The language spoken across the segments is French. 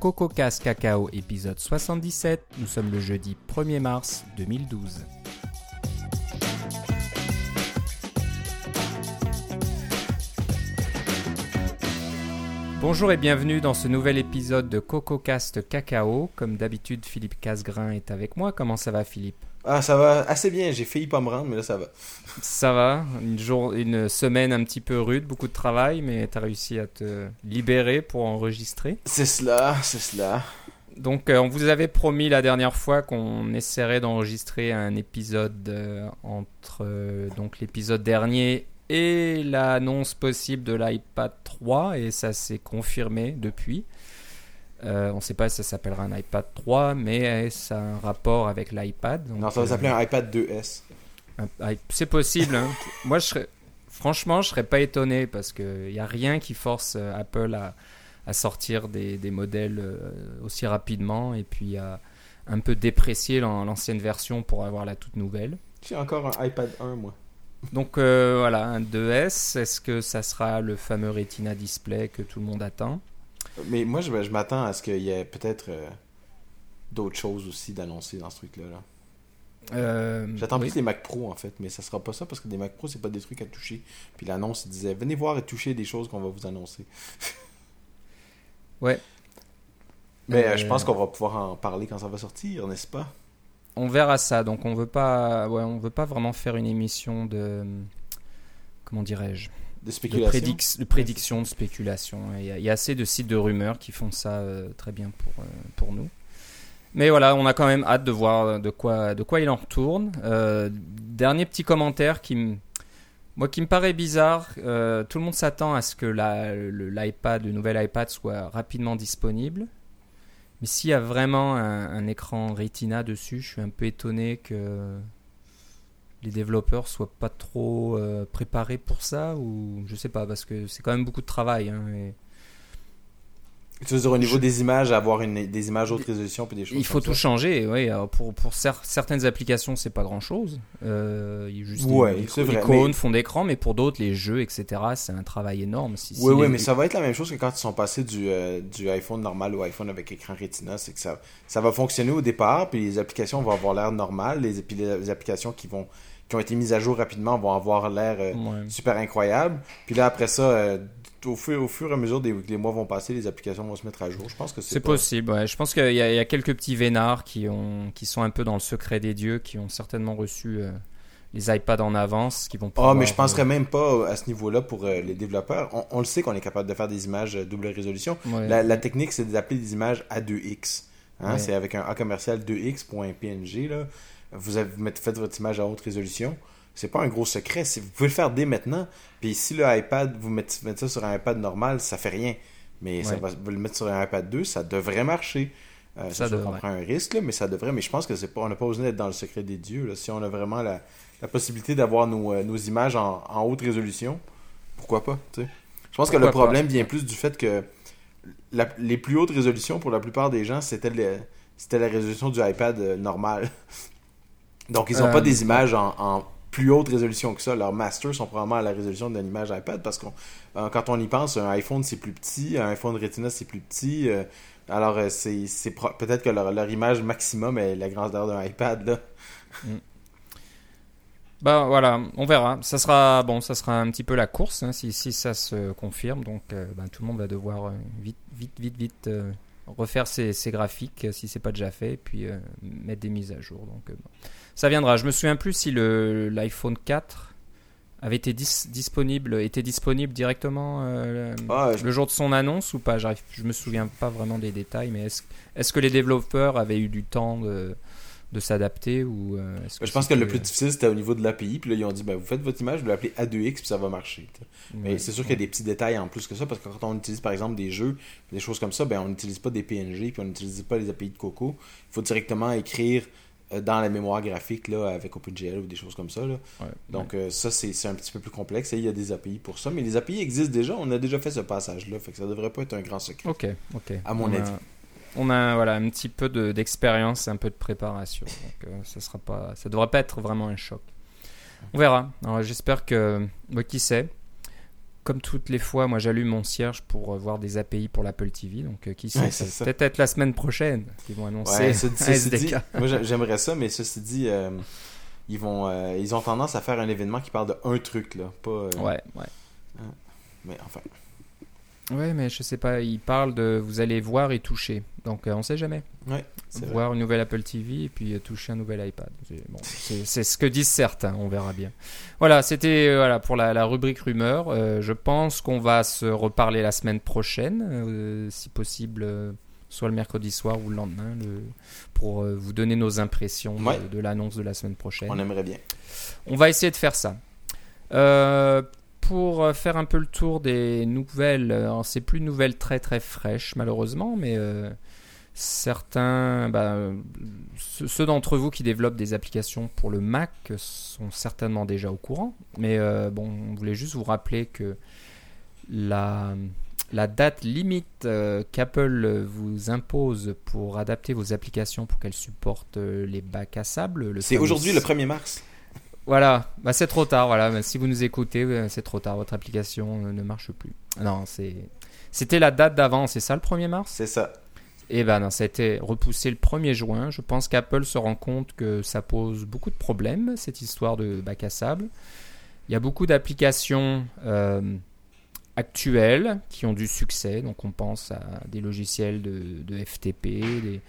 CocoCast Cacao épisode 77. Nous sommes le jeudi 1er mars 2012. Bonjour et bienvenue dans ce nouvel épisode de CocoCast Cacao. Comme d'habitude, Philippe Casgrain est avec moi. Comment ça va, Philippe? Ah, ça va assez bien. J'ai failli pas me rendre, mais là, ça va. Ça va. Une, jour, une semaine un petit peu rude, beaucoup de travail, mais tu as réussi à te libérer pour enregistrer. C'est cela, c'est cela. Donc, euh, on vous avait promis la dernière fois qu'on essaierait d'enregistrer un épisode euh, entre euh, donc l'épisode dernier et l'annonce possible de l'iPad 3, et ça s'est confirmé depuis. Euh, on ne sait pas si ça s'appellera un iPad 3, mais ça a un rapport avec l'iPad. Non, ça va euh, s'appeler un iPad 2S. un- C'est possible. hein. Moi, je serais, franchement, je serais pas étonné parce qu'il n'y a rien qui force euh, Apple à, à sortir des, des modèles aussi rapidement et puis à un peu déprécier l'an- l'ancienne version pour avoir la toute nouvelle. J'ai encore un iPad 1, moi. Donc euh, voilà, un 2S, est-ce que ça sera le fameux Retina Display que tout le monde attend? Mais moi, je, je m'attends à ce qu'il y ait peut-être euh, d'autres choses aussi d'annoncer dans ce truc-là. là. Euh, J'attends oui. plus les Mac Pro, en fait, mais ça sera pas ça parce que des Mac Pro, c'est pas des trucs à toucher. Puis l'annonce, disait Venez voir et toucher des choses qu'on va vous annoncer. Ouais. Mais Euh, je pense qu'on va pouvoir en parler quand ça va sortir, n'est-ce pas? On verra ça. Donc on veut pas, ouais, on veut pas vraiment faire une émission de, comment dirais-je, De de, spéculation. prédic- de prédiction, de spéculation. Il y, a, il y a assez de sites de rumeurs qui font ça euh, très bien pour, euh, pour nous. Mais voilà, on a quand même hâte de voir de quoi, de quoi il en retourne. Euh, dernier petit commentaire qui me, moi, qui me paraît bizarre. euh, tout le monde s'attend à ce que le- l'iPad, le nouvel iPad soit rapidement disponible. Mais s'il y a vraiment un, un écran Retina dessus, je suis un peu étonné que les développeurs soient pas trop euh, préparés pour ça ou je sais pas parce que c'est quand même beaucoup de travail. hein, et Tu veux dire au niveau Je- des images, avoir une, des images haute résolution puis des choses il faut comme tout ça. changer. Oui, alors pour pour cer- certaines applications c'est pas grand chose. Euh, juste Ouais, des, vrai, icônes, mais- fond d'écran, mais pour d'autres les jeux etc. C'est un travail énorme. Si, si Oui, oui, les- mais ça va être la même chose que quand ils sont passés du, euh, du iPhone normal au iPhone avec écran Retina. C'est que ça, ça va fonctionner au départ, puis les applications vont avoir l'air normales, les, puis les applications qui, vont, qui ont été mises à jour rapidement vont avoir l'air euh, Ouais. super incroyable. Puis là, après ça, euh, au, fur, au fur et à mesure des, que les mois vont passer, les applications vont se mettre à jour. Je pense que c'est pas- possible, ouais. Je pense qu'il y, a- il y a quelques petits vénards qui, ont, qui sont un peu dans le secret des dieux, qui ont certainement reçu euh, les iPads en avance, qui vont Ah, pouvoir... mais je penserais euh, même pas à ce niveau-là pour les développeurs. On, on le sait qu'on est capable de faire des images double résolution. ouais. La, la technique, c'est d'appeler des images A2X. Hein. C'est avec un A commercial 2X.png. Là. Vous, avez, votre image à haute résolution. C'est pas un gros secret. Vous pouvez le faire dès maintenant. Puis si le iPad, vous mettez, mettez ça sur un iPad normal, ça fait rien. Mais ça Ouais. va, vous le mettre sur un iPad 2, ça devrait marcher. Euh, Ça devrait. prend un risque, là, mais ça devrait. Mais je pense que c'est pas, on n'a pas besoin d'être dans le secret des dieux. Là. Si on a vraiment la, la possibilité d'avoir nos, euh, nos images en, en haute résolution, pourquoi pas. Je pense que le pas. problème vient plus du fait que la- les plus hautes résolutions pour la plupart des gens, c'était le- c'était la résolution du iPad euh, normal. Donc, ils n'ont Euh, pas des images en, en plus haute résolution que ça. Leurs masters sont probablement à la résolution d'une image iPad parce que quand on y pense, un iPhone c'est plus petit, un iPhone Retina c'est plus petit. euh, alors, euh, c'est peut-être que leur, leur image maximum est la grandeur d'un iPad. Là. Bah voilà, on verra. Ça sera, bon, ça sera un petit peu la course, hein, si, si ça se confirme. Donc euh, ben, tout le monde va devoir euh, vite, vite, vite, vite euh, refaire ses, ses graphiques, euh, si c'est pas déjà fait, et puis euh, mettre des mises à jour. Donc euh. Ça viendra. Je me souviens plus si le l'iPhone 4 avait été dis- disponible, était disponible directement euh, le- Ah, je- le jour de son annonce ou pas? J'arrive, je me souviens pas vraiment des détails, mais est-ce que les développeurs avaient eu du temps de, de s'adapter ou euh, Je pense que le plus difficile c'était au niveau de l'API. Puis là, ils ont dit ben, vous faites votre image, vous l'appelez A2X, puis ça va marcher. Mais c'est sûr qu'il y a des petits détails en plus que ça, parce que quand on utilise par exemple des jeux, des choses comme ça, ben on n'utilise pas des PNG, puis on n'utilise pas les API de Coco. Il faut directement écrire dans la mémoire graphique là, avec OpenGL ou des choses comme ça. Là. ouais, Donc euh, ça, c'est c'est un petit peu plus complexe et il y a des API pour ça. Mais les API existent déjà, on a déjà fait ce passage-là, fait que ça devrait pas être un grand secret. Ok, ok. À mon on avis. A, on a voilà, un petit peu de- d'expérience, un peu de préparation. Donc, euh, ça sera pas, ça devrait pas être vraiment un choc. On verra. J'espère que, bah, qui sait. Comme toutes les fois, moi j'allume mon cierge pour euh, voir des API pour l'Apple TV. Donc euh, qui sait, Ouais, ça peut-être être la semaine prochaine qu'ils vont annoncer Ouais, ce- ceci SDK. dit, moi j'a- j'aimerais ça, mais ceci dit, euh, ils vont, euh, ils ont tendance à faire un événement qui parle de un truc là, pas. euh, Ouais, ouais. Mais enfin, Ouais, mais je sais pas, ils parlent de vous allez voir et toucher. Donc euh, on sait jamais. ouais, c'est vrai. Voir une nouvelle Apple TV et puis euh, toucher un nouvel iPad. C'est bon, c'est- c'est ce que disent certains, on verra bien. Voilà, c'était euh, voilà, pour la, la rubrique rumeur. Euh, je pense qu'on va se reparler la semaine prochaine, euh, si possible, euh, soit le mercredi soir ou le lendemain, le- pour vous donner nos impressions de- l'annonce de la semaine prochaine. On aimerait bien. On va essayer de faire ça. Euh, pour euh, faire un peu le tour des nouvelles, euh, c'est plus une nouvelle très très fraîche malheureusement, mais euh, certains, bah, ceux, d'entre vous qui développent des applications pour le Mac sont certainement déjà au courant. Mais euh, bon, on voulait juste vous rappeler que la, la date limite euh, qu'Apple vous impose pour adapter vos applications pour qu'elles supportent les bacs à sable. le C'est aujourd'hui le 1er mars. Voilà, bah c'est trop tard. Voilà, Mais si vous nous écoutez, euh, c'est trop tard. Votre application euh, ne marche plus. Non, c'est. C'était la date d'avant, c'est ça le 1er mars? C'est ça. Eh ben non, ça a été repoussé le 1er juin. Je pense qu'Apple se rend compte que ça pose beaucoup de problèmes, cette histoire de bac à sable. Il y a beaucoup d'applications euh, actuelles qui ont du succès. Donc on pense à des logiciels de, de FTP, des,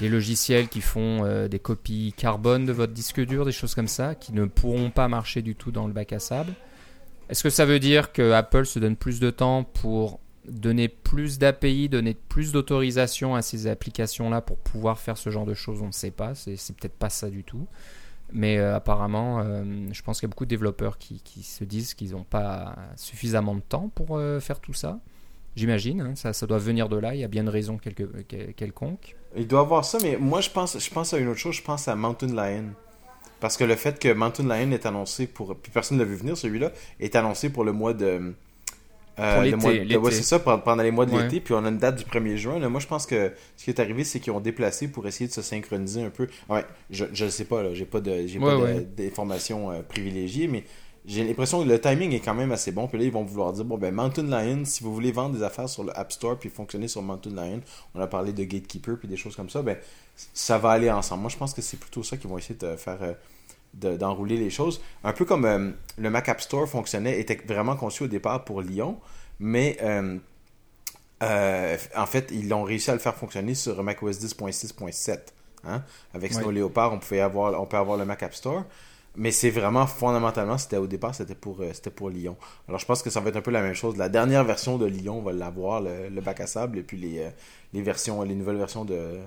des logiciels qui font euh, des copies carbone de votre disque dur, des choses comme ça, qui ne pourront pas marcher du tout dans le bac à sable. Est-ce que ça veut dire que Apple se donne plus de temps pour donner plus d'API, donner plus d'autorisation à ces applications-là pour pouvoir faire ce genre de choses? On ne sait pas, c'est peut-être pas ça du tout. Mais euh, apparemment, euh, je pense qu'il y a beaucoup de développeurs qui, se disent qu'ils n'ont pas suffisamment de temps pour faire tout ça. J'imagine, hein, ça, ça doit venir de là, il y a bien une raison quelque, quel- quelconque. Il doit avoir ça, mais moi je pense, je pense à une autre chose, je pense à Mountain Lion. Parce que le fait que Mountain Lion est annoncé pour. Puis personne ne l'a vu venir, celui-là, est annoncé pour le mois de. euh, Pour l'été, ouais, c'est ça, pendant les mois de Ouais. l'été, puis on a une date du 1er juin. Là, moi, je pense que ce qui est arrivé, c'est qu'ils ont déplacé pour essayer de se synchroniser un peu. Ouais, je ne sais pas, là, j'ai pas de- j'ai Ouais, d'informations euh, privilégiées, mais j'ai l'impression que le timing est quand même assez bon. Puis là, ils vont vouloir dire bon, ben, Mountain Lion, si vous voulez vendre des affaires sur le App Store puis fonctionner sur Mountain Lion, on a parlé de Gatekeeper puis des choses comme ça, ben, ça va aller ensemble. Moi, je pense que c'est plutôt ça qu'ils vont essayer de faire. euh, de- d'enrouler les choses. Un peu comme euh, le Mac App Store fonctionnait, était vraiment conçu au départ pour Lyon, mais euh, euh, en fait, ils ont réussi à le faire fonctionner sur macOS 10.6.7. Hein? Avec Snow Ouais. Leopard, on, pouvait avoir, on peut avoir le Mac App Store. Mais c'est vraiment fondamentalement, c'était au départ, c'était pour, euh, c'était pour Lyon. Alors je pense que ça va être un peu la même chose. La dernière version de Lyon va l'avoir, le, le bac à sable, et puis les, euh, les versions, les nouvelles versions de,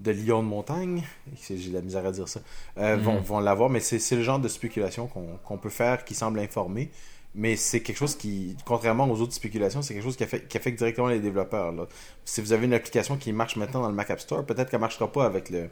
de Lyon de montagne, j'ai de la misère à dire ça, euh, Mhm. vont, vont l'avoir. Mais c'est le genre de spéculation qu'on peut faire qui semble informer. Mais c'est quelque chose qui, contrairement aux autres spéculations, c'est quelque chose qui affecte, qui affecte directement les développeurs. là. Si vous avez une application qui marche maintenant dans le Mac App Store, peut-être qu'elle ne marchera pas avec le,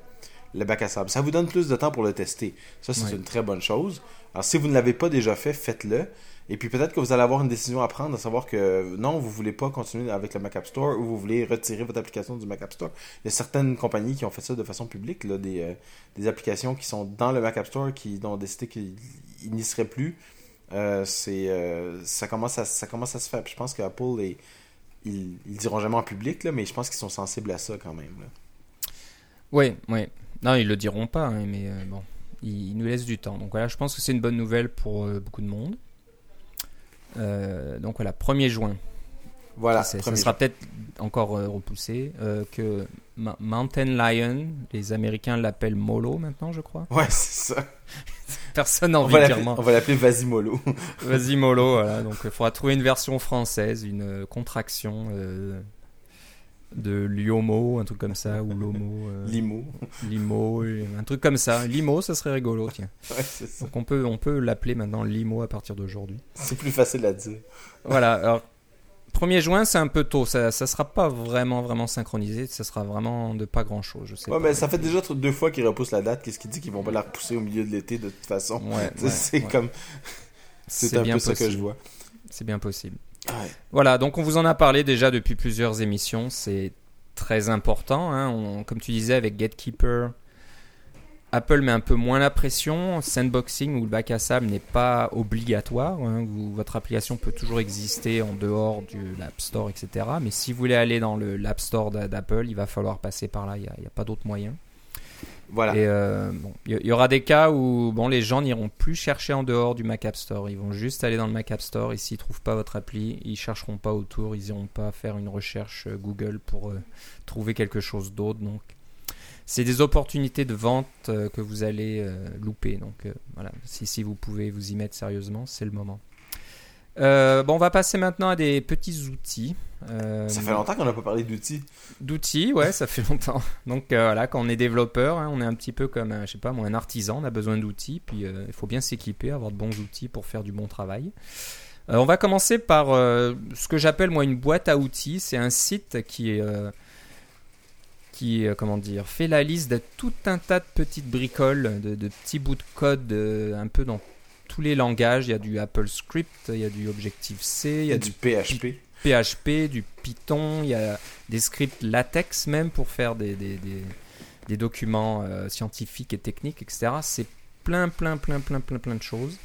le bac à sable. Ça vous donne plus de temps pour le tester. Ça, c'est une très bonne chose. Alors, si vous ne l'avez pas déjà fait, faites-le. Et puis peut-être que vous allez avoir une décision à prendre, à savoir que non, vous voulez pas continuer avec le Mac App Store ou vous voulez retirer votre application du Mac App Store. Il y a certaines compagnies qui ont fait ça de façon publique, là, des, euh, des applications qui sont dans le Mac App Store qui ont décidé qu'ils ils n'y seraient plus. Euh, c'est euh, ça commence à ça commence à se faire. Puis je pense qu'Apple est ils, ils diront jamais en public là, mais je pense qu'ils sont sensibles à ça quand même. là. Oui, oui. Non, ils le diront pas, hein, mais euh, bon, ils, ils nous laissent du temps. Donc voilà, je pense que c'est une bonne nouvelle pour euh, beaucoup de monde. Euh, donc voilà, 1er juin. Voilà. ça, sera peut-être encore repoussé. que Ma- Mountain Lion, les Américains l'appellent Molo maintenant, je crois. Ouais, c'est ça. Personne de l'appeler dire on va l'appeler Vasimolo. Vas-y Molo, voilà. Donc il faudra trouver une version française, une contraction de Liomo, un truc comme ça, ou Lomo, euh, Limo. Limo, un truc comme ça. Limo, ça serait rigolo, tiens. Ouais, c'est ça. Donc on peut, on peut l'appeler maintenant Limo à partir d'aujourd'hui. C'est plus facile à dire. Voilà, alors 1er juin, c'est un peu tôt. Ça, ça sera pas vraiment, vraiment synchronisé. Ça sera vraiment de pas grand chose. Je sais Ouais, pas. mais ça fait déjà deux fois qu'ils repoussent la date. Qu'est-ce qui dit qu'ils vont pas la repousser au milieu de l'été de toute façon? Ouais, C'est- ouais, c'est ouais. comme. C'est un bien peu ça que possible. je vois. C'est bien possible. Voilà, donc on vous en a parlé déjà depuis plusieurs émissions. C'est très important. hein. Comme tu disais avec Gatekeeper, Apple met un peu moins la pression. Sandboxing ou le bac à sable n'est pas obligatoire. hein. Votre application peut toujours exister en dehors de l'App Store, etc. Mais si vous voulez aller dans l'App Store d'a- d'Apple, il va falloir passer par là. Il n'y a, a pas d'autre moyen. Voilà. Euh, bon, il y, aura des cas où bon, les gens n'iront plus chercher en dehors du Mac App Store. Ils vont juste aller dans le Mac App Store et s'ils trouvent pas votre appli, ils chercheront pas autour. Ils iront pas faire une recherche euh, Google pour euh, trouver quelque chose d'autre. Donc, c'est des opportunités de vente que vous allez louper. Donc, voilà, si, si vous pouvez vous y mettre sérieusement, c'est le moment. Euh, bon, on va passer maintenant à des petits outils. Euh, Ça fait longtemps qu'on n'a pas parlé d'outils. D'outils, ouais, ça fait longtemps. Donc euh, voilà, quand on est développeur, hein, on est un petit peu comme, un, je sais pas moi, un artisan, on a besoin d'outils, puis il faut bien s'équiper, avoir de bons outils pour faire du bon travail. On va commencer par ce que j'appelle moi une boîte à outils. C'est un site qui qui comment dire fait la liste de tout un tas de petites bricoles, de, de petits bouts de code un peu dans tous les langages. Il y a du Apple Script, il y a du Objective C, il y a du du PHP. PHP, du Python, il y a des scripts latex même pour faire des, des, des- des documents euh, scientifiques et techniques, etc. C'est plein, plein, plein, plein, plein, plein de choses.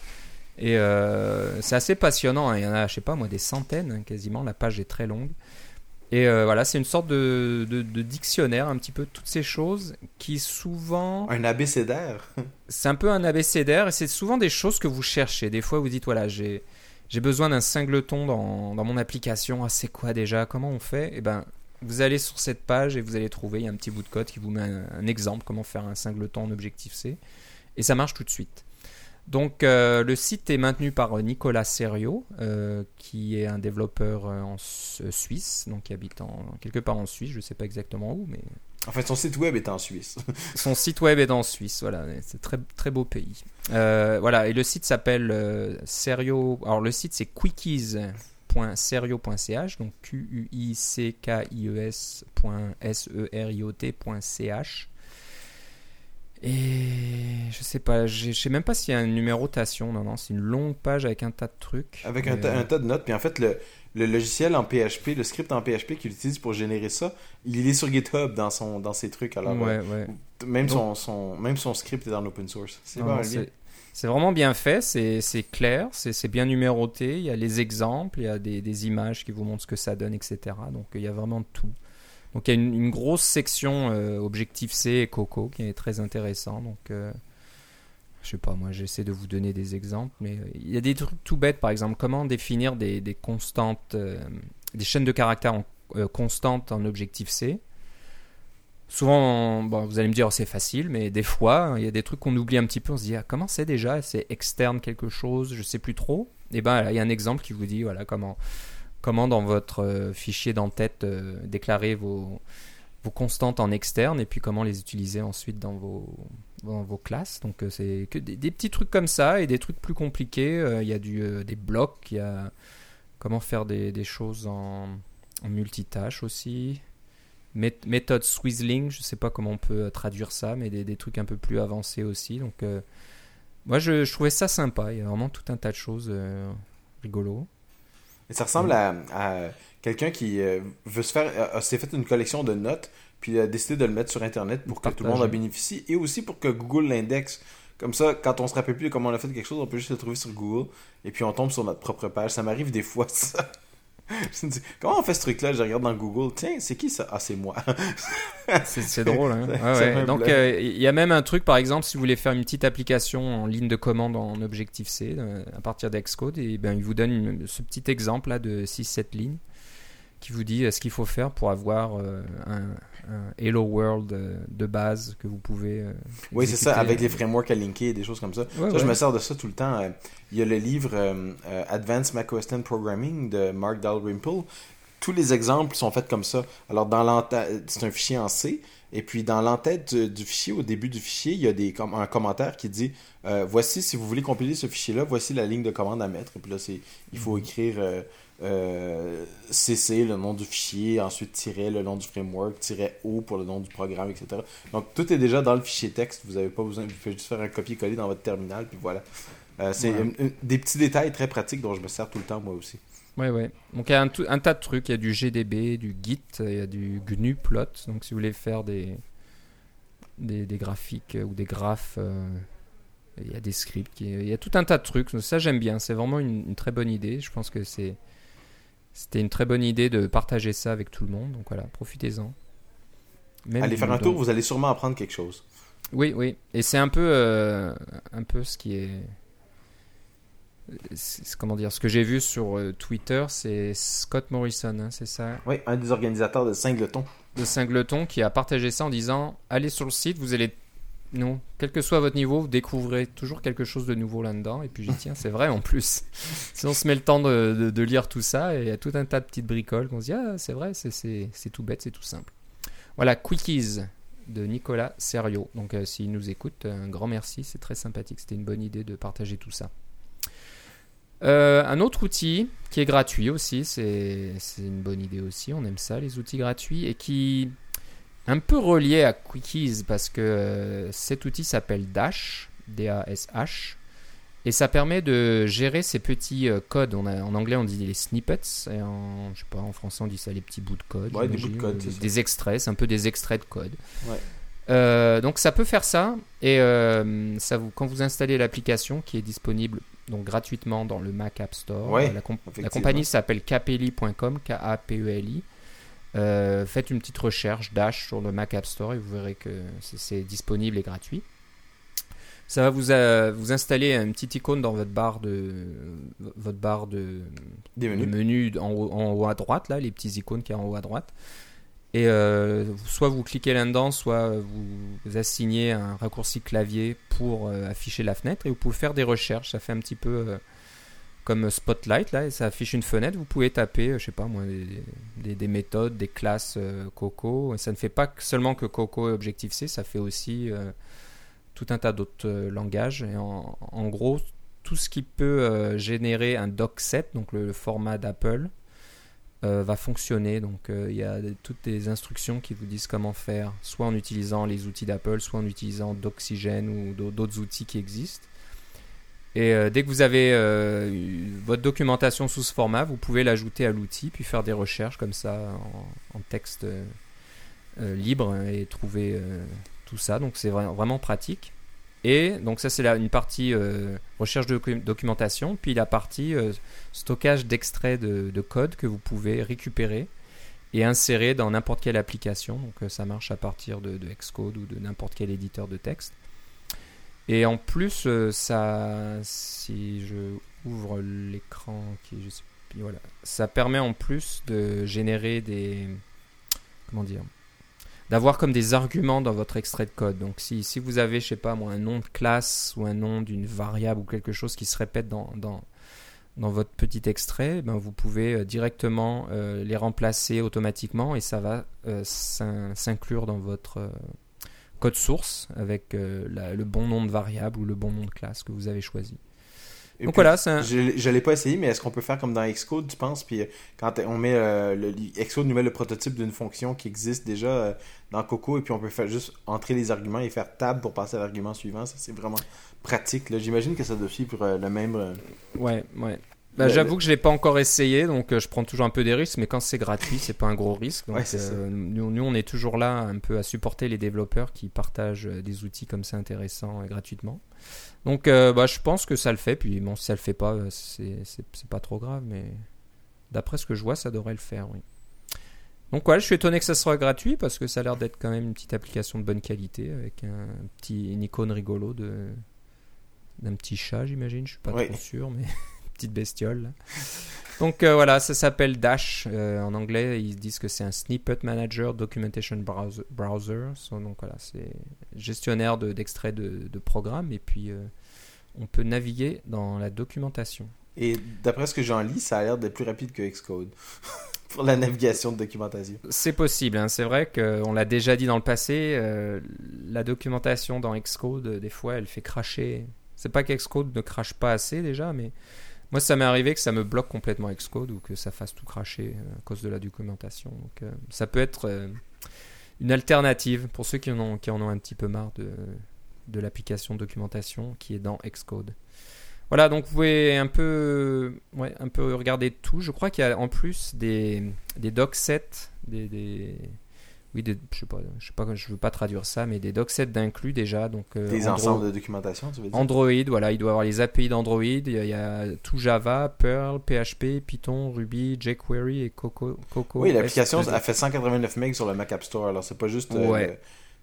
Et euh, c'est assez passionnant. hein. Il y en a, je sais pas moi, des centaines hein, quasiment. La page est très longue. Et euh, voilà, c'est une sorte de, de- de dictionnaire, un petit peu toutes ces choses qui souvent Un abécédaire. c'est un peu un abécédaire et c'est souvent des choses que vous cherchez. Des fois, vous dites voilà, j'ai j'ai besoin d'un singleton dans, dans mon application. Ah, c'est quoi déjà? Comment on fait? Eh ben, vous allez sur cette page et vous allez trouver il y a un petit bout de code qui vous met un, un exemple comment faire un singleton en Objective C et ça marche tout de suite. Donc euh, le site est maintenu par Nicolas Serio, euh, qui est un développeur euh, en Su- Suisse, donc qui habite en, quelque part en Suisse, je ne sais pas exactement où, mais En fait, son site web est en Suisse. son site web est en Suisse, voilà, c'est très très beau pays. Euh, voilà, et le site s'appelle euh, Serio. Alors le site c'est quickies.serio.ch, donc q u i c k i e s S e r i o t.ch. Et je sais pas, je sais même pas s'il y a une numérotation. Non, non, c'est une longue page avec un tas de trucs. Avec un, Mais, tas- euh, un tas de notes. Puis en fait, le, le logiciel en PHP, le script en PHP qu'il utilise pour générer ça, il est sur GitHub dans, son, dans ses trucs. Alors, ouais, euh, ouais. même, Donc- son, son, même son script est en open source. C'est vraiment bien fait, c'est clair, c'est bien numéroté, il y a les exemples, il y a des, des images qui vous montrent ce que ça donne, etc. Donc il y a vraiment tout. Donc il y a une, grosse section euh, Objective-C et Coco qui est très intéressant. Donc euh, je sais pas, moi j'essaie de vous donner des exemples, mais euh, il y a des trucs tout bêtes, par exemple, comment définir des, constantes, euh, des chaînes de caractères en- constantes en Objective-C. Souvent, bon, vous allez me dire oh, c'est facile, mais des fois, hein, il y a des trucs qu'on oublie un petit peu. On se dit ah, comment c'est déjà? C'est externe quelque chose? Je sais plus trop. Et ben là, il y a un exemple qui vous dit voilà comment comment dans votre euh, fichier d'en-tête euh, déclarer vos constantes en externe et puis comment les utiliser ensuite dans vos classes. Donc euh, c'est que des, petits trucs comme ça et des trucs plus compliqués. Il y a des blocs, il y a comment faire des, choses en, multitâche aussi. Mét- méthode Swizzling, je sais pas comment on peut traduire ça, mais des, trucs un peu plus avancés aussi. Donc, moi, je, trouvais ça sympa. Il y a vraiment tout un tas de choses euh, rigolo. Et ça ressemble à, à quelqu'un qui euh, veut se faire, s'est fait une collection de notes, puis il a décidé de le mettre sur Internet pour que tout le monde en bénéficie, et aussi pour que Google l'indexe. Comme ça, quand on se rappelle plus comment on a fait quelque chose, on peut juste le trouver sur Google, et puis on tombe sur notre propre page. Ça m'arrive des fois, ça. Je me dis, comment on fait ce truc-là? Je regarde dans Google. Tiens, c'est qui ça? Ah, c'est moi. C'est drôle. Hein? Ouais. Donc, euh, il y a même un truc, par exemple, si vous voulez faire une petite application en ligne de commande en Objective-C euh, à partir d'Xcode, et ben, il vous donne une- ce petit exemple là de 6-7 lignes qui vous dit euh, ce qu'il faut faire pour avoir euh, un, un Hello World euh, de base que vous pouvez. euh, Oui, c'est ça, avec les frameworks à linker et des choses comme ça. Ouais, ça, je me sers de ça tout le temps. Il y a le livre Advanced Mac OS X Programming de Mark Dalrymple. Tous les exemples sont faits comme ça. Alors, dans l'entête, c'est un fichier en C. Et puis, dans l'entête du, du fichier, au début du fichier, il y a des, un commentaire qui dit euh, Voici, si vous voulez compiler ce fichier-là, voici la ligne de commande à mettre. Et puis là, c'est, il faut écrire euh, euh, CC, le nom du fichier, ensuite tiret, le nom du framework, tiret O pour le nom du programme, etc. Donc, tout est déjà dans le fichier texte. Vous n'avez pas besoin, vous faites juste faire un copier-coller dans votre terminal, puis voilà. Euh, c'est Ouais. des petits détails très pratiques dont je me sers tout le temps, moi aussi. Ouais, ouais. Donc il y a un, un tas de trucs. Il y a du GDB, du Git, il y a du GNU plot. Donc si vous voulez faire des, des, des graphiques euh, ou des graphes. euh, il y a des scripts, il y a tout un tas de trucs. Ça, j'aime bien. C'est vraiment une, une très bonne idée. Je pense que c'est c'était une très bonne idée de partager ça avec tout le monde. Donc voilà, profitez-en. Allez faire un tour, donc- vous allez sûrement apprendre quelque chose. Oui, oui. Et c'est un peu, euh, un peu ce qui est, comment dire, ce que j'ai vu sur euh, Twitter, c'est Scott Morrison, hein, c'est ça, Oui, un des organisateurs de Singleton. de Singleton, qui a partagé ça en disant, allez sur le site, vous allez, non, quel que soit votre niveau, vous découvrez toujours quelque chose de nouveau là-dedans. Et puis j'ai dit, tiens, c'est vrai en plus. si on se met le temps de, de- de lire tout ça, et il y a tout un tas de petites bricoles qu'on se dit, ah, c'est vrai, c'est- tout bête, c'est tout simple. Voilà, Quickies de Nicolas Serio. Donc euh, s'il nous écoute, un grand merci, c'est très sympathique. C'était une bonne idée de partager tout ça. Euh, un autre outil qui est gratuit aussi, c'est une bonne idée aussi, on aime ça, les outils gratuits, et qui est un peu relié à Quickies parce que euh, cet outil s'appelle Dash, D-A-S-H, et ça permet de gérer ces petits euh, codes. On a, en anglais, on dit les snippets, et en, je sais pas, en français, on dit ça les petits bouts de code. Ouais, des bouts de code, des, ça. extraits, c'est un peu des extraits de code. Ouais. Euh, donc ça peut faire ça et euh, ça vous, quand vous installez l'application qui est disponible donc gratuitement dans le Mac App Store, Ouais, la, comp- la effectivement. compagnie s'appelle capeli.com, K-A-P-E-L-I. Euh, faites une petite recherche Dash sur le Mac App Store et vous verrez que c'est- disponible et gratuit. Ça va vous, euh, vous installer une petite icône dans votre barre de votre barre de, Des le menus. menu en haut, en haut à droite, là, les petits icônes qu'il y a en haut à droite. Et euh, soit vous cliquez là-dedans, soit vous, assignez un raccourci clavier pour euh, afficher la fenêtre et vous pouvez faire des recherches. Ça fait un petit peu euh, comme Spotlight, là, et ça affiche une fenêtre. Vous pouvez taper, je sais pas moi, des, des- des méthodes, des classes Coco. Et ça ne fait pas seulement que Coco et Objective-C, ça fait aussi tout un tas d'autres langages. Et en, gros, tout ce qui peut générer un docset, donc le format d'Apple, euh, va fonctionner. Donc euh, il y a toutes des instructions qui vous disent comment faire, soit en utilisant les outils d'Apple, soit en utilisant d'Oxygène ou d'au- d'autres outils qui existent. Et euh, dès que vous avez votre documentation sous ce format, vous pouvez l'ajouter à l'outil, puis faire des recherches comme ça en, texte libre et trouver tout ça. Donc c'est vra- vraiment pratique. Et donc ça c'est une partie euh, recherche de docu- documentation, puis la partie euh, stockage d'extraits de, de code que vous pouvez récupérer et insérer dans n'importe quelle application. Donc euh, ça marche à partir de, de Xcode ou de n'importe quel éditeur de texte. Et en plus, ça, si je ouvre l'écran, qui je sais voilà, ça permet en plus de générer des, comment dire, d'avoir comme des arguments dans votre extrait de code. Donc si, si vous avez, je sais pas moi, un nom de classe ou un nom d'une variable ou quelque chose qui se répète dans, dans, dans votre petit extrait, ben vous pouvez euh, directement euh, les remplacer automatiquement et ça va euh, s'in- s'inclure dans votre code source avec le bon nom de variable ou le bon nom de classe que vous avez choisi. Et Donc puis, voilà, un- Je, je l'ai pas essayé, mais est-ce qu'on peut faire comme dans Xcode, tu penses? Puis euh, quand on met euh, le Xcode nous met le prototype d'une fonction qui existe déjà euh, dans Coco, et puis on peut faire juste entrer les arguments et faire tab pour passer à l'argument suivant. Ça c'est vraiment pratique. là. J'imagine que ça doit suivre euh, le même. euh, Ouais, ouais. Bah, J'avoue que je l'ai pas encore essayé, donc je prends toujours un peu des risques, mais quand c'est gratuit, c'est pas un gros risque. Donc, Ouais, euh, nous, nous, on est toujours là un peu à supporter les développeurs qui partagent des outils comme ça intéressants gratuitement. Donc, euh, bah, je pense que ça le fait. Puis, bon, si ça le fait pas, euh, c'est pas trop grave, mais d'après ce que je vois, ça devrait le faire, oui. Donc, voilà, je suis étonné que ça soit gratuit parce que ça a l'air d'être quand même une petite application de bonne qualité avec un petit, une icône rigolo de d'un petit chat, j'imagine. Je suis pas trop sûr, mais petite bestiole. Donc euh, voilà, ça s'appelle Dash. Euh, en anglais, ils disent que c'est un Snippet Manager Documentation Browser. donc voilà, c'est gestionnaire de- d'extraits de, de programmes et puis euh, on peut naviguer dans la documentation. Et d'après ce que j'en lis, ça a l'air d'être plus rapide que Xcode pour la navigation de documentation. C'est possible, hein. c'est vrai qu'on l'a déjà dit dans le passé, la documentation dans Xcode, des fois, elle fait cracher. C'est pas qu'Xcode ne crache pas assez déjà, mais moi, ça m'est arrivé que ça me bloque complètement Xcode ou que ça fasse tout cracher euh, à cause de la documentation. Donc, euh, ça peut être euh, une alternative pour ceux qui en ont, un petit peu marre de, de l'application documentation qui est dans Xcode. Voilà, donc vous pouvez un peu, regarder tout. Je crois qu'il y a en plus des, des docsets, des- oui, des, je sais pas, je sais pas, je veux pas traduire ça, mais des docsets d'inclus déjà. Donc euh, Des ensembles de documentation, tu veux dire? Android, voilà, il doit avoir les API d'Android. Il y, a, il y a tout Java, Perl, PHP, Python, Ruby, jQuery et Coco. Coco Oui, l'application S2. a fait 189 MB sur le Mac App Store, alors c'est pas juste. euh, Ouais. le-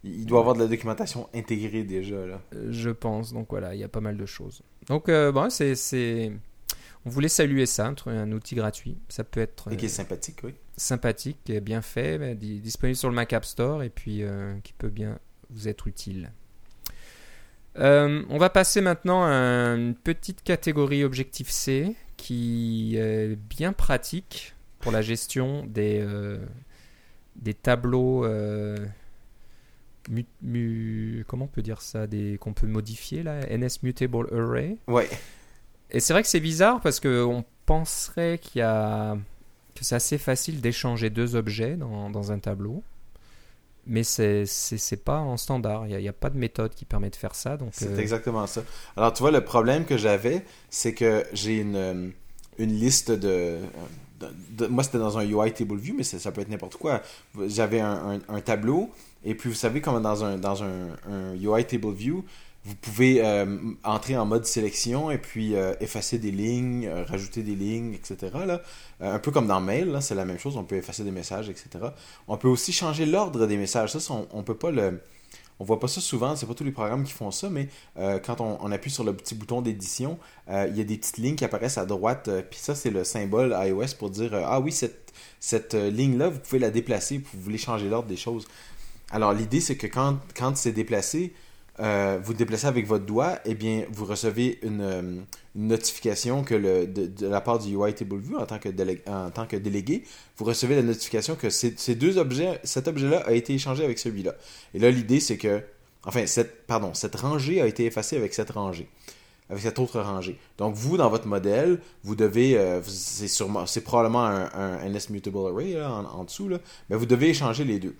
il doit avoir de la documentation intégrée déjà. Là. Euh, Je pense. Donc voilà, il y a pas mal de choses. Donc euh, bon, c'est, on voulait saluer ça, un, outil gratuit. Ça peut être Et qui est sympathique, oui. Sympathique, bien fait, disponible sur le Mac App Store et puis euh, qui peut bien vous être utile. Euh, on va passer maintenant à une petite catégorie Objectif-C qui est bien pratique pour la gestion des, euh, des tableaux. mu- mu- comment on peut dire ça des, Qu'on peut modifier là NS Mutable Array? Ouais. Et c'est vrai que c'est bizarre parce qu'on penserait qu'il y a que c'est assez facile d'échanger deux objets dans, dans un tableau. Mais c'est c'est pas en standard. Il n'y a, pas de méthode qui permet de faire ça. Donc, C'est euh, exactement ça. Alors, tu vois, le problème que j'avais, c'est que j'ai une, euh, une liste de, de- de- Moi, c'était dans un UI Table View, mais ça, ça peut être n'importe quoi. J'avais un, un- un tableau, et puis vous savez, comme dans un, dans un, un UI Table View, vous pouvez euh, entrer en mode sélection et puis euh, effacer des lignes, euh, rajouter des lignes, etc. Là. Un peu comme dans Mail, c'est la même chose. On peut effacer des messages, etc. On peut aussi changer l'ordre des messages. Ça, on, on peut pas le. On voit pas ça souvent, c'est pas tous les programmes qui font ça, mais quand on, appuie sur le petit bouton d'édition, il y a des petites lignes qui apparaissent à droite, puis ça c'est le symbole iOS pour dire ah oui cette cette euh, ligne là vous pouvez la déplacer, vous voulez changer l'ordre des choses. Alors l'idée c'est que quand quand c'est déplacé, euh, vous déplacez avec votre doigt, eh bien vous recevez une, euh, notification que de, la part du UI Table View en tant que délégué, vous recevez la notification que ces, deux objets, cet objet-là a été échangé avec celui-là. Et là, l'idée, c'est que, enfin, cette, pardon, cette rangée a été effacée avec cette rangée, avec cette autre rangée. Donc, vous, dans votre modèle, vous devez, euh, c'est sûrement, c'est probablement un, un Mutable Array en, en dessous, là, mais vous devez échanger les deux.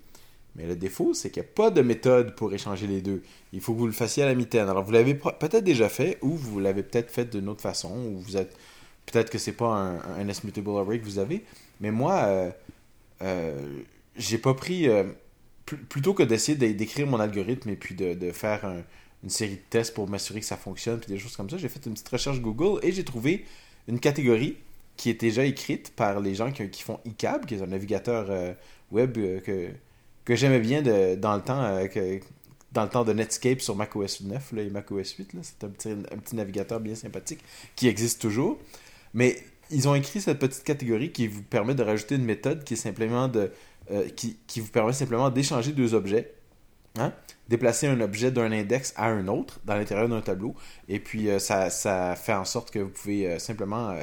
Mais le défaut, c'est qu'il n'y a pas de méthode pour échanger les deux. Il faut que vous le fassiez à la mitaine. Alors, vous l'avez peut-être déjà fait, ou vous l'avez peut-être fait d'une autre façon, ou vous êtes, peut-être que c'est pas un, un NS Mutable Array que vous avez. Mais moi, euh, euh, j'ai pas pris. euh, pl- plutôt que d'essayer d'é- d'écrire mon algorithme et puis de, faire un- une série de tests pour m'assurer que ça fonctionne, puis des choses comme ça, j'ai fait une petite recherche Google et j'ai trouvé une catégorie qui est déjà écrite par les gens qui, qui font eCab, qui est un navigateur web que, que j'aimais bien de- dans le temps. euh, que, dans le temps de Netscape sur macOS 9 là, et macOS 8, là, c'est un petit, un petit navigateur bien sympathique qui existe toujours. Mais ils ont écrit cette petite catégorie qui vous permet de rajouter une méthode qui est simplement de euh, qui, qui vous permet simplement d'échanger deux objets. Hein? Déplacer un objet d'un index à un autre dans l'intérieur d'un tableau. Et puis euh, ça, ça fait en sorte que vous pouvez simplement,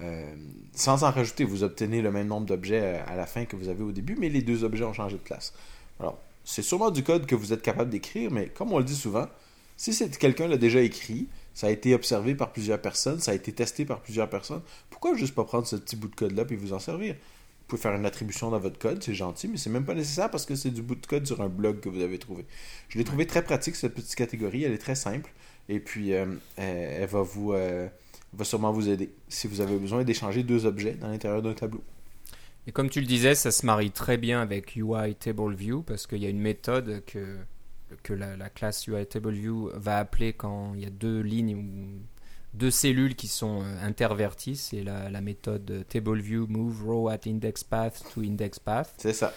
euh, sans en rajouter, vous obtenez le même nombre d'objets euh, à la fin que vous avez au début, mais les deux objets ont changé de place. Alors, c'est sûrement du code que vous êtes capable d'écrire, mais comme on le dit souvent, si quelqu'un l'a déjà écrit, ça a été observé par plusieurs personnes, ça a été testé par plusieurs personnes, pourquoi juste pas prendre ce petit bout de code-là et vous en servir? Vous pouvez faire une attribution dans votre code, c'est gentil, mais c'est même pas nécessaire parce que c'est du bout de code sur un blog que vous avez trouvé. Je l'ai trouvé très pratique, cette petite catégorie, elle est très simple, et puis euh, elle, elle va vous... euh, va sûrement vous aider si vous avez besoin d'échanger deux objets dans l'intérieur d'un tableau. Et comme tu le disais, ça se marie très bien avec UI Table View parce qu'il y a une méthode que, que la, la classe UI Table View va appeler quand il y a deux lignes ou deux cellules qui sont euh, interverties. C'est la, la méthode Table View Move Row at Index Path to Index Path. C'est ça.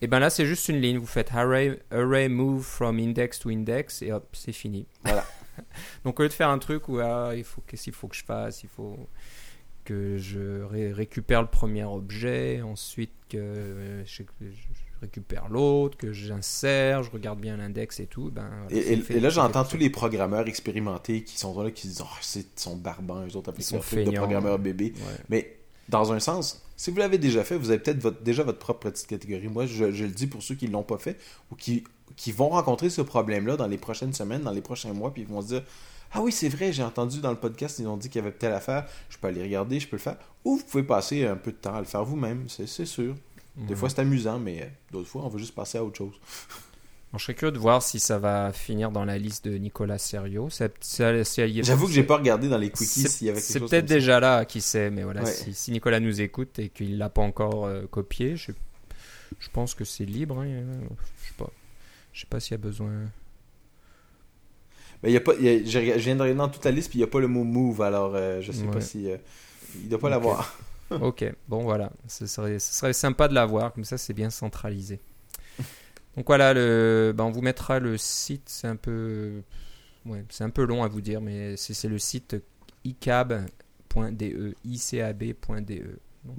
Et bien là, c'est juste une ligne. Vous faites array, array move from index to index et hop, c'est fini. Voilà. Donc au lieu de faire un truc où ah, il faut qu'est-ce qu'il faut que je fasse, il faut que je ré- récupère le premier objet, ensuite que euh, je, je récupère l'autre, que j'insère, je regarde bien l'index et tout. Ben, voilà, Et, là, j'entends tous les programmeurs expérimentés qui sont là, qui disent Oh, c'est ils sont barbants, eux autres, leur truc de programmeurs bébés. Ouais. Mais dans un sens, si vous l'avez déjà fait, vous avez peut-être votre- déjà votre propre petite catégorie. Moi, je, je le dis pour ceux qui ne l'ont pas fait ou qui, qui vont rencontrer ce problème-là dans les prochaines semaines, dans les prochains mois, puis ils vont se dire Ah oui, c'est vrai, j'ai entendu dans le podcast, ils ont dit qu'il y avait telle affaire, je peux aller regarder, je peux le faire. Ou vous pouvez passer un peu de temps à le faire vous-même, c'est sûr. Des Mhm. fois, c'est amusant, mais d'autres fois, on veut juste passer à autre chose. Bon, je serais curieux de voir si ça va finir dans la liste de Nicolas Serio. Y J'avoue que j'ai pas regardé dans les quickies C'est s'il y avait quelque c'est chose peut-être comme ça. déjà là, qui sait, mais voilà, Ouais. si, si Nicolas nous écoute et qu'il l'a pas encore euh, copié, je, Je pense que c'est libre. Hein, je sais pas. Je sais pas s'il y a besoin. Mais y a pas, je, viens de regarder dans toute la liste, puis il n'y a pas le mot move, alors euh, je sais pas si. Euh, il doit pas l'avoir. ok, bon voilà. Ce serait, ce serait sympa de l'avoir, comme ça c'est bien centralisé. Donc voilà, le, ben on vous mettra le site, c'est un peu. Ouais, c'est un peu long à vous dire, mais c'est le site icab.de, icab.de.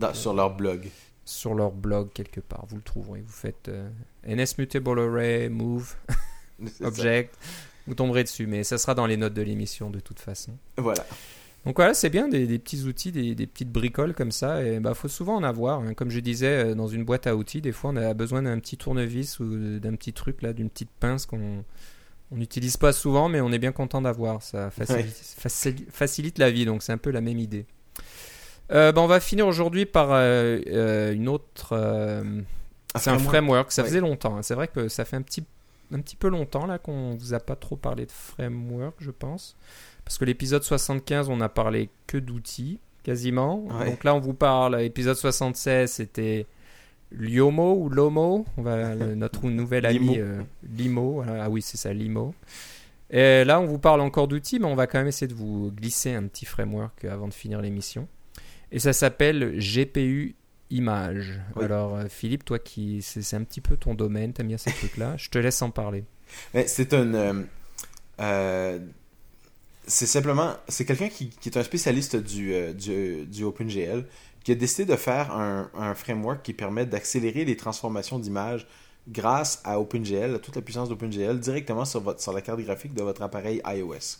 Euh, sur leur blog. Sur leur blog quelque part, vous le trouverez. Vous faites NS Mutable Array, Move, Object. Vous tomberez dessus, mais ça sera dans les notes de l'émission de toute façon. Voilà. Donc voilà, c'est bien des, petits outils, des, petites bricoles comme ça. Et bah faut souvent en avoir. Hein. Comme je disais, euh, dans une boîte à outils, des fois on a besoin d'un petit tournevis ou d'un petit truc là, d'une petite pince qu'on on n'utilise pas souvent, mais on est bien content d'avoir. Ça facilite, facilite, la vie, donc c'est un peu la même idée. Euh, bah, on va finir aujourd'hui par euh, une autre. c'est un framework. Ça faisait longtemps. Hein. C'est vrai que ça fait un petit un petit peu longtemps là qu'on vous a pas trop parlé de framework, je pense. Parce que l'épisode 75, on a parlé que d'outils, quasiment. Donc là, on vous parle, épisode 76, c'était Liomo ou Lomo, on va, notre nouvel ami euh, Limo. Ah oui, c'est ça, Limo. Et là, on vous parle encore d'outils, mais on va quand même essayer de vous glisser un petit framework avant de finir l'émission. Et ça s'appelle GPU image. Alors, euh, Philippe, toi qui. C'est un petit peu ton domaine, t'aimes bien ces trucs-là. Je te laisse en parler. C'est un. Euh, euh, c'est simplement. C'est quelqu'un qui, est un spécialiste du, du, OpenGL qui a décidé de faire un, framework qui permet d'accélérer les transformations d'images grâce à OpenGL, à toute la puissance d'OpenGL, directement sur, la carte graphique de votre appareil iOS.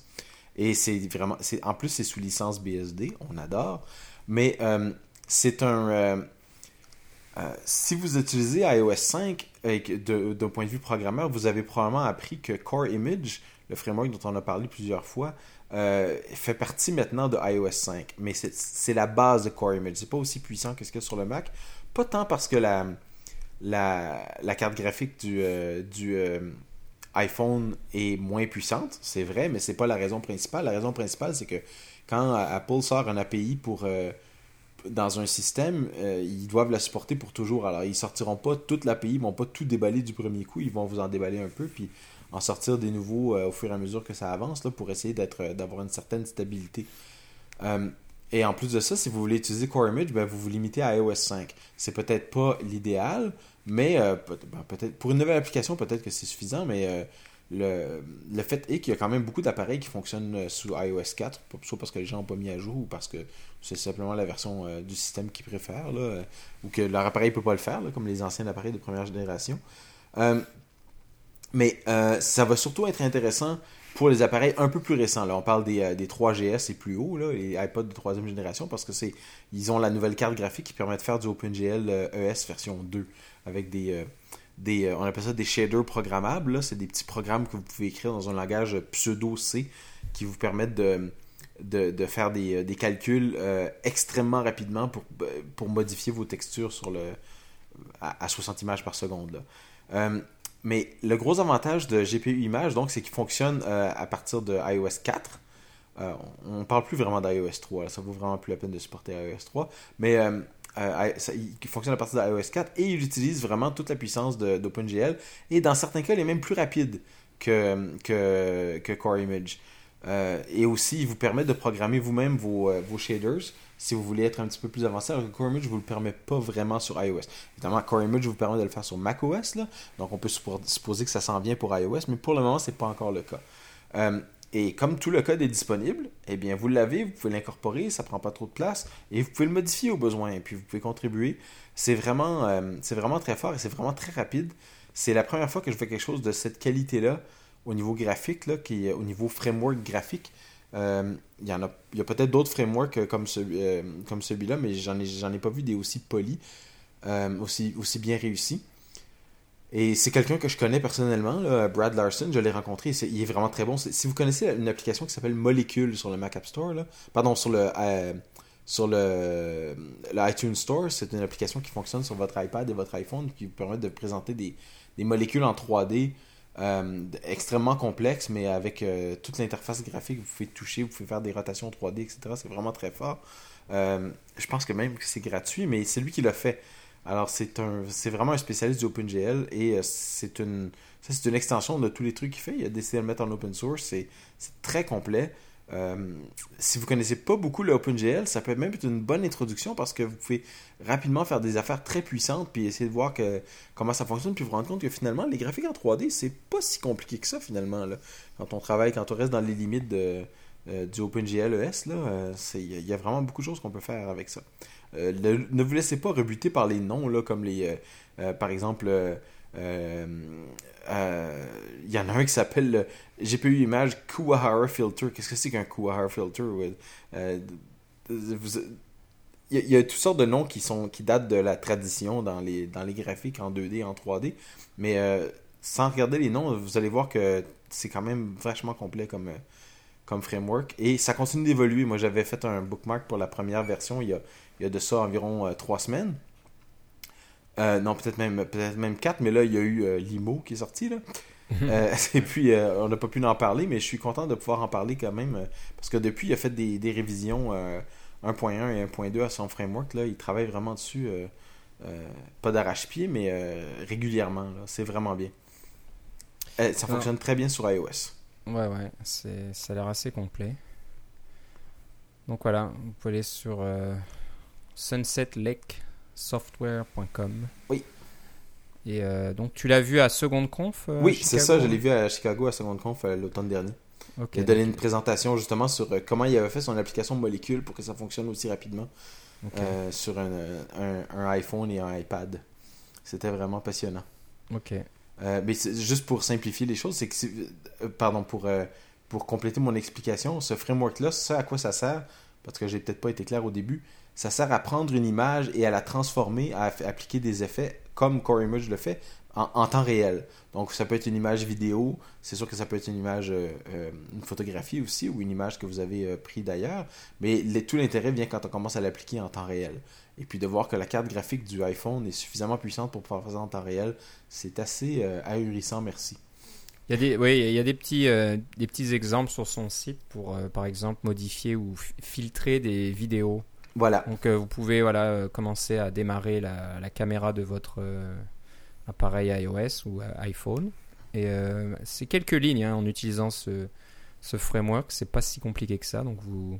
Et c'est vraiment. En plus, c'est sous licence BSD, on adore. Mais c'est un. Euh, si vous utilisez iOS 5 d'un point de vue programmeur, vous avez probablement appris que Core Image, le framework dont on a parlé plusieurs fois, euh, fait partie maintenant de iOS 5. Mais c'est la base de Core Image. C'est pas aussi puissant que ce qu'il y a sur le Mac. Pas tant parce que la, la, carte graphique du, euh, du iPhone est moins puissante, c'est vrai, mais c'est pas la raison principale. La raison principale, c'est que quand Apple sort un API pour dans un système, euh, ils doivent la supporter pour toujours. Alors, ils sortiront pas toute l'API, ils vont pas tout déballer du premier coup, ils vont vous en déballer un peu, puis en sortir des nouveaux euh, au fur et à mesure que ça avance, pour essayer euh, d'avoir une certaine stabilité. et en plus de ça, si vous voulez utiliser Core Image, ben, vous vous limitez à iOS 5. C'est peut-être pas l'idéal, mais ben, peut-être pour une nouvelle application, peut-être que c'est suffisant, mais le, fait est qu'il y a quand même beaucoup d'appareils qui fonctionnent sous iOS 4, soit parce que les gens n'ont pas mis à jour ou parce que c'est simplement la version euh, du système qu'ils préfèrent, euh, ou que leur appareil ne peut pas le faire, comme les anciens appareils de première génération. Euh, mais ça va surtout être intéressant pour les appareils un peu plus récents. Là, on parle des, des 3GS et plus haut, là, les iPods de troisième génération, parce que c'est ils ont la nouvelle carte graphique qui permet de faire du OpenGL ES version 2 avec des des, on appelle ça des shaders programmables. C'est des petits programmes que vous pouvez écrire dans un langage pseudo-C qui vous permettent de, de, faire des, euh, calculs euh, extrêmement rapidement pour, euh, pour modifier vos textures sur le, à, 60 images par seconde. Mais le gros avantage de GPU Image, donc, c'est qu'il fonctionne à partir de iOS 4. on ne parle plus vraiment d'iOS 3, ça vaut vraiment plus la peine de supporter iOS 3, mais il fonctionne à partir d'iOS 4 et il utilise vraiment toute la puissance d'OpenGL et dans certains cas, il est même plus rapide que, que Core Image. Euh, et aussi, il vous permet de programmer vous-même vos, euh, vos, shaders si vous voulez être un petit peu plus avancé. Alors que Core Image ne vous le permet pas vraiment sur iOS. Évidemment, Core Image vous permet de le faire sur macOS. Donc, on peut supposer que ça s'en vient pour iOS, mais pour le moment, ce n'est pas encore le cas. Euh, et comme tout le code est disponible, eh bien, vous l'avez, vous pouvez l'incorporer, ça ne prend pas trop de place, et vous pouvez le modifier au besoin, et puis vous pouvez contribuer. C'est vraiment, vraiment très fort et c'est vraiment très rapide. C'est la première fois que je fais quelque chose de cette qualité-là au niveau graphique, là, qui, au niveau framework graphique. Euh, il y en a, y a peut-être d'autres frameworks comme, celui, euh, comme celui-là, mais j'en ai, j'en ai pas vu des aussi polis, euh, aussi, aussi bien réussis. Et c'est quelqu'un que je connais personnellement, Brad Larson, je l'ai rencontré, il est vraiment très bon. Si vous connaissez une application qui s'appelle Molecule sur le Mac App Store, là, pardon, sur le, sur le, iTunes Store, c'est une application qui fonctionne sur votre iPad et votre iPhone qui vous permet de présenter des, des molécules en 3D euh, extrêmement complexe, mais avec euh, toute l'interface graphique, vous pouvez toucher, vous pouvez faire des rotations 3D, etc. C'est vraiment très fort. Euh, je pense que même que c'est gratuit, mais c'est lui qui l'a fait. Alors, c'est un, c'est vraiment un spécialiste du OpenGL et c'est une, ça, c'est une extension de tous les trucs qu'il fait. Il a décidé de le mettre en open source. C'est très complet. Euh, si vous connaissez pas beaucoup le OpenGL, ça peut même être une bonne introduction parce que vous pouvez rapidement faire des affaires très puissantes puis essayer de voir que, comment ça fonctionne puis vous rendre compte que finalement les graphiques en 3D c'est pas si compliqué que ça finalement là. quand on travaille quand on reste dans les limites euh, du OpenGL ES là euh, il y, a vraiment beaucoup de choses qu'on peut faire avec ça ne vous laissez pas rebuter par les noms là comme les par exemple il y en a un qui s'appelle le GPU Image Kuwahara Filter. Qu'est-ce que c'est qu'un Kuwahara Filter euh, il y, a, toutes sortes de noms qui sont qui datent de la tradition dans les, dans les graphiques en 2D et en 3D. Mais euh, sans regarder les noms, vous allez voir que c'est quand même vachement complet comme, comme framework. Et ça continue d'évoluer. Moi, j'avais fait un bookmark pour la première version il y a, il y a de ça environ trois semaines. Euh, non, peut-être même, peut même 4, mais là, il y a eu euh, Limo qui est sorti. Là. Euh, et puis, on n'a pas pu en parler, mais je suis content de pouvoir en parler quand même. parce que depuis, il a fait des, des révisions 1.1 et 1.2 à son framework. Là. Il travaille vraiment dessus, pas d'arrache-pied, mais régulièrement. C'est vraiment bien. ça fonctionne très bien sur iOS. Ouais, ouais, ça a l'air assez complet. Donc voilà, vous pouvez aller sur Sunset Lake software.com. Oui. Et euh, donc tu l'as vu à Seconde Conf euh, Oui, c'est ça, je l'ai vu à Chicago à Seconde Conf euh, l'automne dernier. il a donné une présentation justement sur comment il avait fait son application molécule pour que ça fonctionne aussi rapidement sur un, un, iPhone et un iPad. C'était vraiment passionnant. Ok. mais juste pour simplifier les choses, c'est que, pardon, pour, pour compléter mon explication, ce framework-là, ça à quoi ça sert, parce que j'ai peut-être pas été clair au début, ça sert à prendre une image et à la transformer, à appliquer des effets comme Core Image le fait en, temps réel. Donc ça peut être une image vidéo, c'est sûr que ça peut être une image, euh, euh, une photographie aussi ou une image que vous avez euh, pris d'ailleurs, mais tout l'intérêt vient quand on commence à l'appliquer en temps réel. Et puis de voir que la carte graphique du iPhone est suffisamment puissante pour pouvoir faire ça en temps réel, c'est assez ahurissant, merci. Il y a des, oui, il y a des petits, des petits exemples sur son site pour, par exemple, modifier ou filtrer des vidéos. Voilà. Donc euh, vous pouvez voilà, euh, commencer à démarrer la, caméra de votre euh, appareil iOS ou iPhone. Et c'est quelques lignes hein, en utilisant ce, ce framework. C'est pas si compliqué que ça. Donc vous,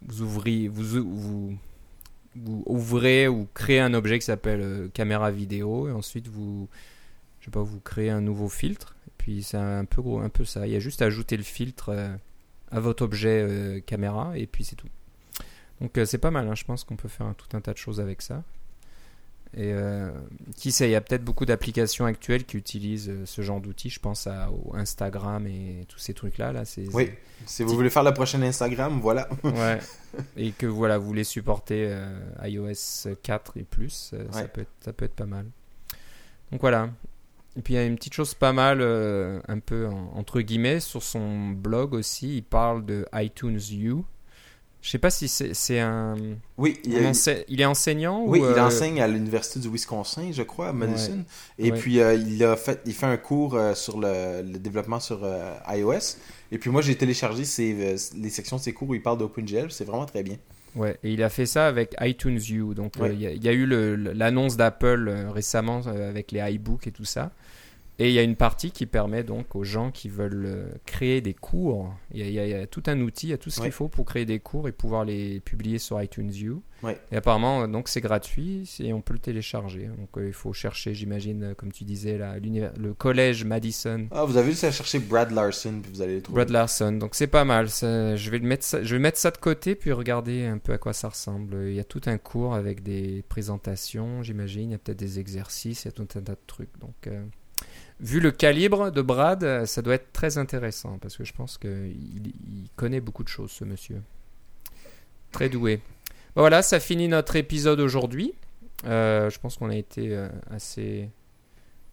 vous, ouvrez, vous, ouvrez ou créez un objet qui s'appelle caméra vidéo. Et ensuite vous, je sais pas, vous créez un nouveau filtre. Et puis c'est un peu, un peu ça. Il y a juste à ajouter le filtre à votre objet caméra. Et puis c'est tout. Donc euh, c'est pas mal, hein. je pense qu'on peut faire tout un tas de choses avec ça. Et euh, qui sait, il y a peut-être beaucoup d'applications actuelles qui utilisent euh, ce genre d'outils. Je pense à Instagram et tous ces trucs-là. Là, oui, si vous voulez faire la prochaine Instagram, voilà. ouais. Et que voilà, vous voulez supporter iOS 4 et plus, ça, peut être, ça peut être pas mal. Donc voilà. Et puis il y a une petite chose pas mal, un peu entre guillemets, sur son blog aussi. Il parle de iTunes U. Je sais pas si c'est un. Oui, il, il, est enseignant Oui, il euh, enseigne à l'université du Wisconsin, je crois, à Madison. Et puis euh, il a fait, il fait un cours euh, sur le, développement sur iOS. Et puis moi, j'ai téléchargé les sections de ses cours où il parle d'OpenGL. C'est vraiment très bien. Ouais, et il a fait ça avec iTunes U. Donc il y, y, a eu l'annonce d'Apple récemment avec les iBooks et tout ça. Et il y a une partie qui permet donc aux gens qui veulent euh, créer des cours. Il y a, tout un outil, il y a tout ce qu'il faut pour créer des cours et pouvoir les publier sur iTunes U. Et apparemment, euh, donc c'est gratuit et on peut le télécharger. Donc euh, il faut chercher, j'imagine, comme tu disais, là, le collège Madison. Ah, vous avez juste à chercher Brad Larson puis vous allez le trouver. Brad Larson, donc c'est pas mal. je vais le mettre, ça, je vais mettre ça de côté puis regarder un peu à quoi ça ressemble. Il y a tout un cours avec des présentations, j'imagine. Il y a peut-être des exercices, il y a tout un tas de trucs. Donc vu le calibre de Brad, ça doit être très intéressant parce que je pense qu'il il connaît beaucoup de choses, ce monsieur. Très doué. Voilà, ça finit notre épisode aujourd'hui. Euh, je pense qu'on a été euh, assez,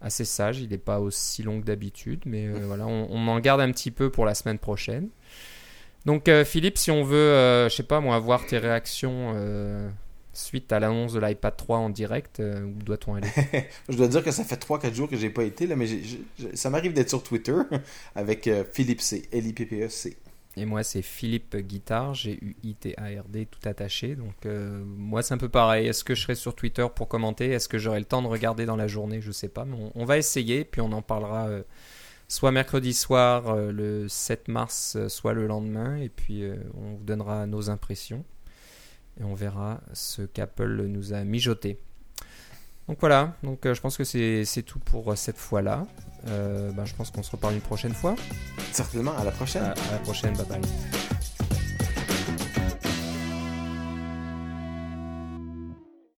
assez sage. Il n'est pas aussi long que d'habitude, mais euh, voilà, on, on, en garde un petit peu pour la semaine prochaine. Donc, Philippe, si on veut, je sais pas moi, avoir tes réactions suite à l'annonce de l'iPad 3 en direct euh, Où doit-on aller? Je dois dire que ça fait 3-4 jours que j'ai pas été, là, mais ça m'arrive d'être sur Twitter avec euh, Philippe C, L-I-P-P-E-C. Et moi, c'est Philippe Guitard, G-U-I-T-A-R-D, tout attaché. Donc, euh, moi, c'est un peu pareil. Est-ce que je serai sur Twitter pour commenter? Est-ce que j'aurai le temps de regarder dans la journée? Je sais pas. Mais on, va essayer, puis on en parlera soit mercredi soir, le 7 mars, soit le lendemain. Et puis, on vous donnera nos impressions. Et on verra ce qu'Apple nous a mijoté. Donc voilà, donc je pense que c'est tout pour cette fois-là. Euh, bah, je pense qu'on se reparle une prochaine fois. Certainement, à la prochaine. À, à la prochaine, bye bye.